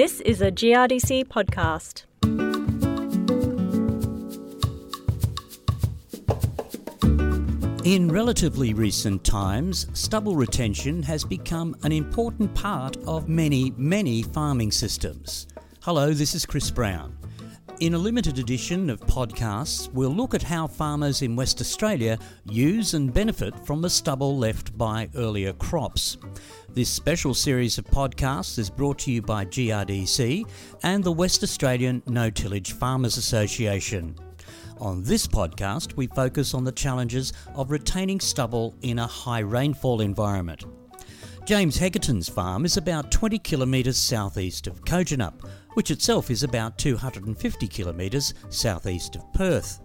This is a GRDC podcast. In relatively recent times, stubble retention has become an important part of many, many farming systems. Hello, this is Chris Brown. In a limited edition of podcasts, we'll look at how farmers in West Australia use and benefit from the stubble left by earlier crops. This special series of podcasts is brought to you by GRDC and the West Australian No Tillage Farmers Association. On this podcast, we focus on the challenges of retaining stubble in a high rainfall environment. James Hegarton's farm is about 20 kilometres southeast of Kojonup, which itself is about 250 kilometres southeast of Perth.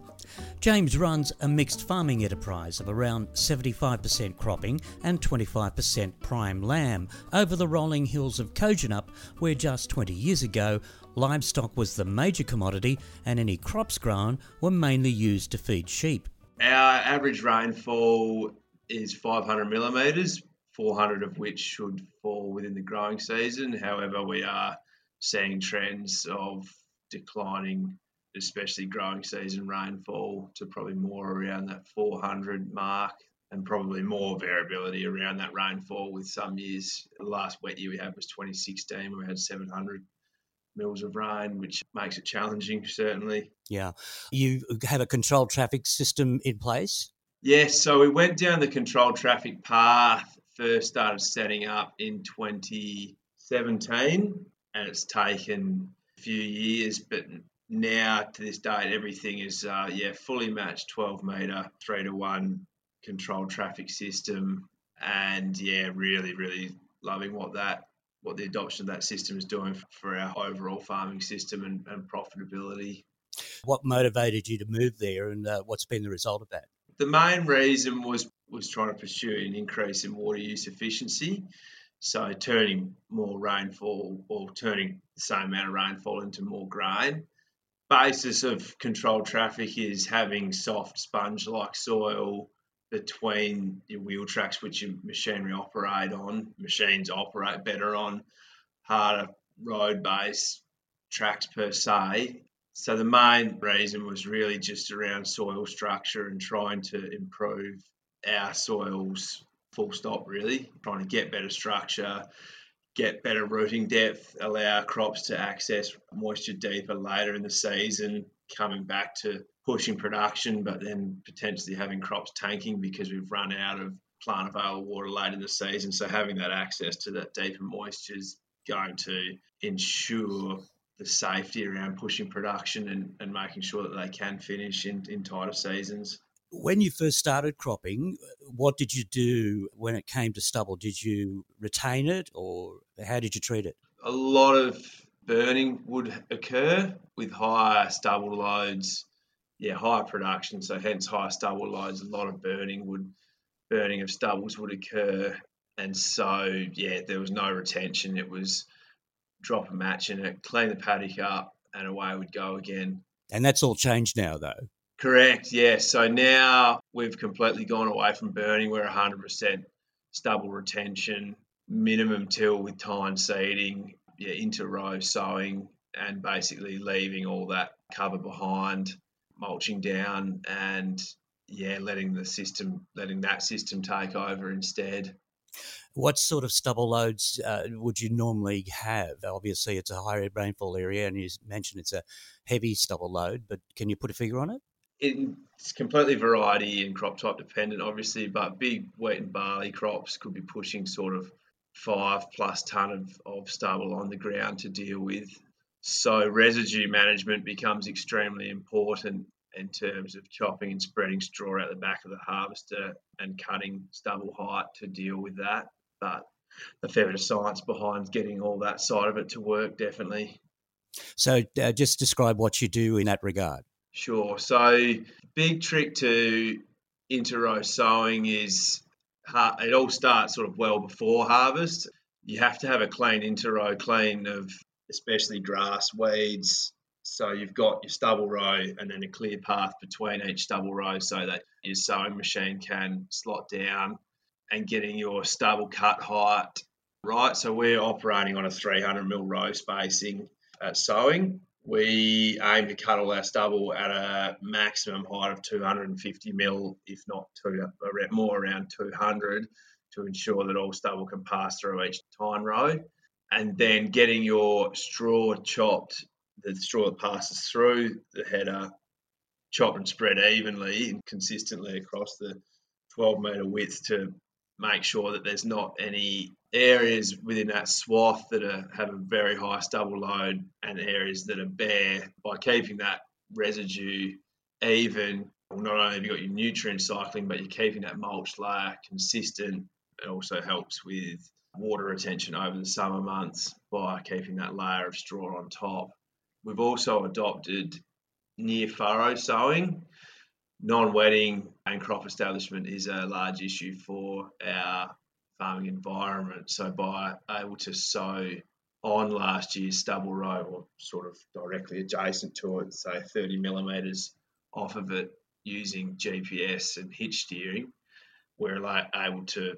James runs a mixed farming enterprise of around 75% cropping and 25% prime lamb over the rolling hills of Kojonup, where just 20 years ago livestock was the major commodity and any crops grown were mainly used to feed sheep. Our average rainfall is 500 millimetres, 400 of which should fall within the growing season. However, we are seeing trends of declining, especially growing season rainfall, to probably more around that 400 mark and probably more variability around that rainfall with some years. The last wet year we had was 2016, where we had 700 mils of rain, which makes it challenging, certainly. Yeah. You have a controlled traffic system in place? Yes. So we went down the controlled traffic path, first started setting up in 2017, and it's taken a few years, but now to this date, everything is, uh, yeah, fully matched 12 metre, three to one controlled traffic system. And yeah, really, really loving what that what the adoption of that system is doing for our overall farming system and, and profitability. What motivated you to move there, and uh, what's been the result of that? The main reason was was trying to pursue an increase in water use efficiency. So turning more rainfall or turning the same amount of rainfall into more grain. Basis of controlled traffic is having soft sponge-like soil between your wheel tracks, which your machinery operate on. Machines operate better on harder road base tracks per se. So the main reason was really just around soil structure and trying to improve our soils full stop really, trying to get better structure, get better rooting depth, allow crops to access moisture deeper later in the season, coming back to pushing production, but then potentially having crops tanking because we've run out of plant available water late in the season. So having that access to that deeper moisture is going to ensure the safety around pushing production and, and making sure that they can finish in, in tighter seasons. When you first started cropping, what did you do when it came to stubble? Did you retain it or how did you treat it? A lot of burning would occur with higher stubble loads yeah, higher production, so hence higher stubble loads. A lot of burning would burning of stubbles would occur, and so yeah, there was no retention. It was drop a match in it, clean the paddock up, and away we'd go again. And that's all changed now, though. Correct. Yeah. So now we've completely gone away from burning. We're 100% stubble retention, minimum till with tine seeding, yeah, into row sowing, and basically leaving all that cover behind mulching down and yeah, letting the system, letting that system take over instead. What sort of stubble loads uh, would you normally have? Obviously, it's a high rainfall area, and you mentioned it's a heavy stubble load. But can you put a figure on it? It's completely variety and crop type dependent, obviously. But big wheat and barley crops could be pushing sort of five plus ton of, of stubble on the ground to deal with. So residue management becomes extremely important in terms of chopping and spreading straw out the back of the harvester and cutting stubble height to deal with that. But a fair bit of science behind getting all that side of it to work, definitely. So, uh, just describe what you do in that regard. Sure. So, big trick to interrow sowing is it all starts sort of well before harvest. You have to have a clean interrow, clean of especially grass, weeds. So you've got your stubble row and then a clear path between each stubble row so that your sowing machine can slot down and getting your stubble cut height Right, so we're operating on a 300 mil row spacing at sowing. We aim to cut all our stubble at a maximum height of 250 mil, if not two, more around 200, to ensure that all stubble can pass through each tine row. And then getting your straw chopped, the straw that passes through the header, chopped and spread evenly and consistently across the 12 metre width to make sure that there's not any areas within that swath that are, have a very high stubble load and areas that are bare. By keeping that residue even, well, not only have you got your nutrient cycling, but you're keeping that mulch layer consistent. It also helps with water retention over the summer months by keeping that layer of straw on top. We've also adopted near furrow sowing. Non wetting and crop establishment is a large issue for our farming environment. So by able to sow on last year's stubble row or sort of directly adjacent to it, say 30 millimetres off of it using GPS and hitch steering, we're like able to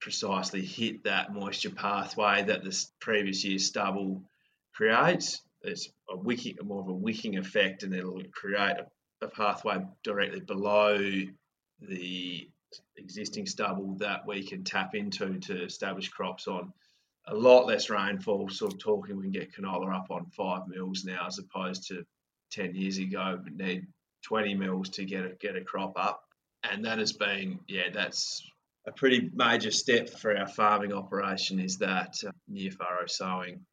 precisely hit that moisture pathway that the previous year's stubble creates. It's a wicking, more of a wicking effect, and it'll create a, a pathway directly below the existing stubble that we can tap into to establish crops on. A lot less rainfall, sort of talking we can get canola up on five mils now as opposed to 10 years ago, we need 20 mils to get a, get a crop up. And that has been, yeah, that's a pretty major step for our farming operation is that uh, near furrow sowing.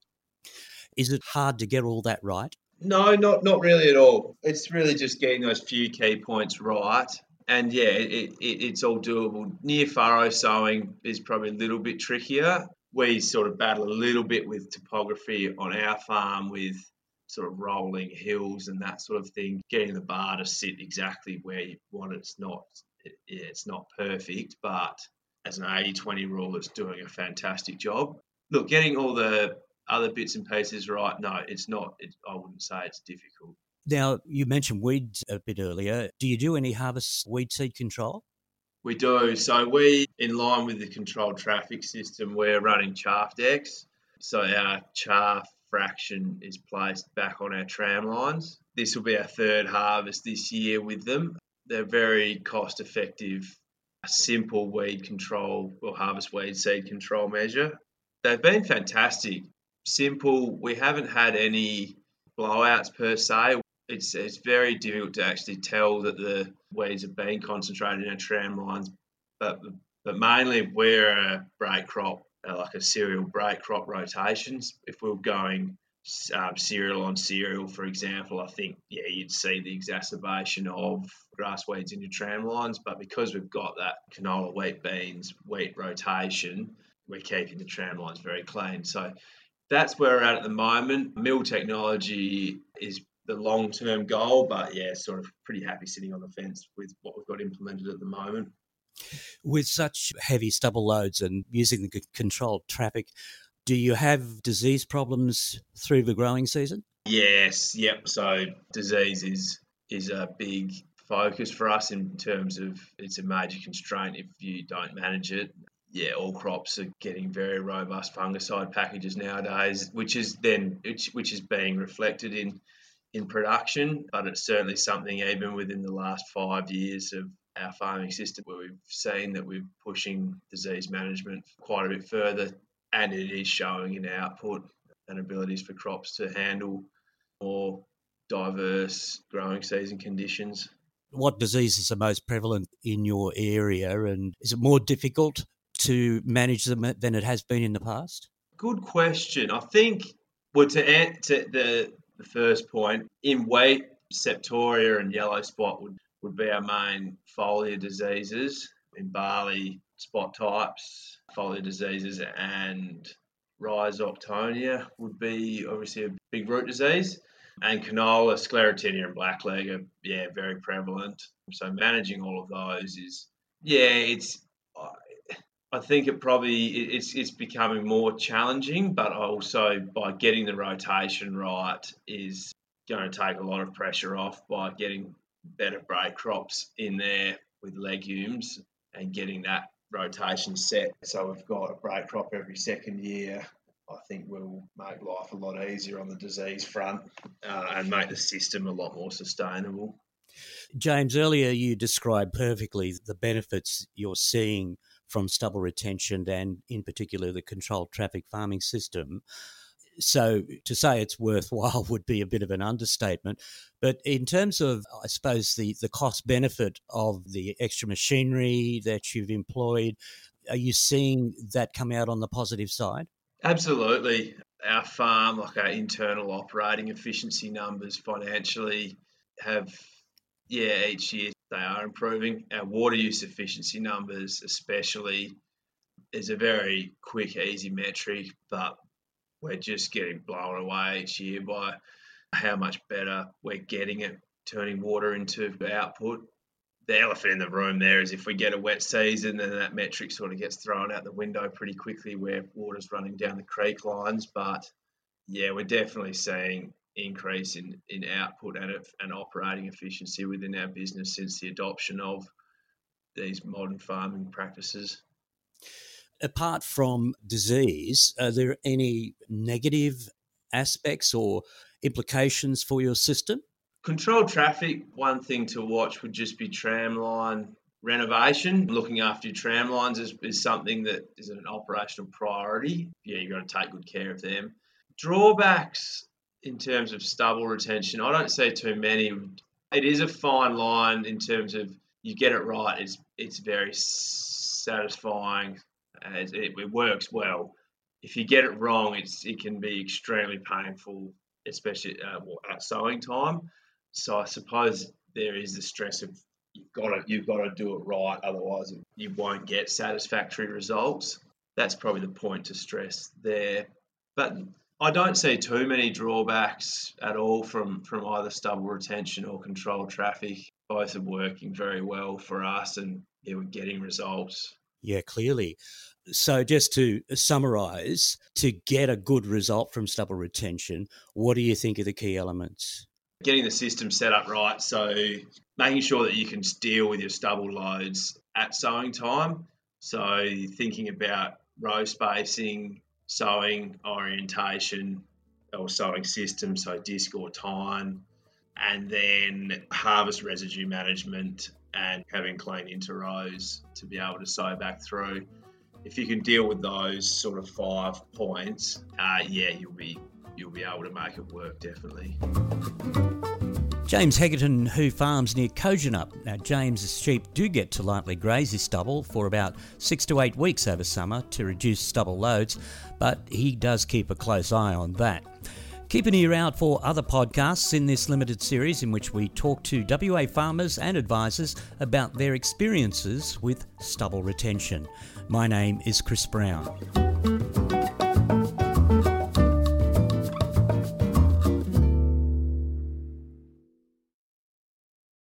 Is it hard to get all that right? No, not not really at all. It's really just getting those few key points right and yeah, it, it, it's all doable. Near furrow sowing is probably a little bit trickier. We sort of battle a little bit with topography on our farm with sort of rolling hills and that sort of thing. Getting the bar to sit exactly where you want it, it's not it, it's not perfect, but as an 80-20 rule, it's doing a fantastic job. Look, getting all the other bits and pieces right, no, it's not. It, I wouldn't say it's difficult. Now, you mentioned weeds a bit earlier. Do you do any harvest weed seed control? We do. So, we, in line with the controlled traffic system, we're running chaff decks. So, our chaff fraction is placed back on our tram lines. This will be our third harvest this year with them. They're very cost effective, simple weed control or harvest weed seed control measure. They've been fantastic. Simple. We haven't had any blowouts per se it's it's very difficult to actually tell that the weeds are being concentrated in our tram lines, but but mainly we're a break crop, uh, like a cereal break crop rotations. If we are going um, cereal on cereal, for example, I think yeah you'd see the exacerbation of grass weeds in your tram lines. But because we've got that canola, wheat, beans, wheat rotation, we're keeping the tram lines very clean. So that's where we're at at the moment. Mill technology is the long term goal. But yeah, sort of pretty happy sitting on the fence with what we've got implemented at the moment. With such heavy stubble loads and using the controlled traffic, do you have disease problems through the growing season? Yes, yep. So disease is is a big focus for us in terms of it's a major constraint if you don't manage it. Yeah, all crops are getting very robust fungicide packages nowadays, which is then which, which is being reflected in in production, but it's certainly something even within the last five years of our farming system where we've seen that we're pushing disease management quite a bit further and it is showing in output and abilities for crops to handle more diverse growing season conditions. What diseases are most prevalent in your area and is it more difficult to manage them than it has been in the past? Good question. I think well to answer the the first point. In wheat, septoria and yellow spot would, would be our main foliar diseases. In barley, spot types, foliar diseases, and rhizoctonia would be obviously a big root disease. And canola, sclerotinia, and blackleg are yeah very prevalent. So managing all of those is yeah it's I think it probably it's it's becoming more challenging, but also by getting the rotation right is going to take a lot of pressure off by getting better break crops in there with legumes and getting that rotation set. So we've got a break crop every second year. I think will make life a lot easier on the disease front uh, and make the system a lot more sustainable. James, earlier you described perfectly the benefits you're seeing from stubble retention and, in particular, the controlled traffic farming system. So to say it's worthwhile would be a bit of an understatement. But in terms of, I suppose, the, the cost benefit of the extra machinery that you've employed, are you seeing that come out on the positive side? Absolutely. Our farm, like our internal operating efficiency numbers financially, have, yeah, each year they are improving. Our water use efficiency numbers, especially, is a very quick, easy metric, but we're just getting blown away each year by how much better we're getting at turning water into output. The elephant in the room there is if we get a wet season, then that metric sort of gets thrown out the window pretty quickly where water's running down the creek lines. But yeah, we're definitely seeing increase in, in output and, and operating efficiency within our business since the adoption of these modern farming practices apart from disease, are there any negative aspects or implications for your system? Controlled traffic, one thing to watch would just be tramline renovation. Looking after your tram lines is, is something that is an operational priority. Yeah, you've got to take good care of them. Drawbacks in terms of stubble retention, I don't see too many. It is a fine line in terms of you get it right, it's it's very satisfying it, it, works well. If you get it wrong, it's it can be extremely painful, especially uh, at sowing time. So I suppose there is the stress of you've got to you've got to do it right, otherwise you won't get satisfactory results. That's probably the point to stress there. But I don't see too many drawbacks at all from from either stubble retention or controlled traffic. Both are working very well for us, and yeah, we're getting results. Yeah, clearly. So, just to summarize, to get a good result from stubble retention, what do you think are the key elements? Getting the system set up right. So, making sure that you can deal with your stubble loads at sowing time. So, thinking about row spacing, sowing orientation, or sowing system, so disc or tine, and then harvest residue management and having clean interrows to be able to sow back through if you can deal with those sort of five points, uh, yeah, you'll be you'll be able to make it work definitely. James Hegarton, who farms near Kojonup. Now, James's sheep do get to lightly graze his stubble for about six to eight weeks over summer to reduce stubble loads, but he does keep a close eye on that. Keep an ear out for other podcasts in this limited series in which we talk to WA farmers and advisors about their experiences with stubble retention. My name is Chris Brown.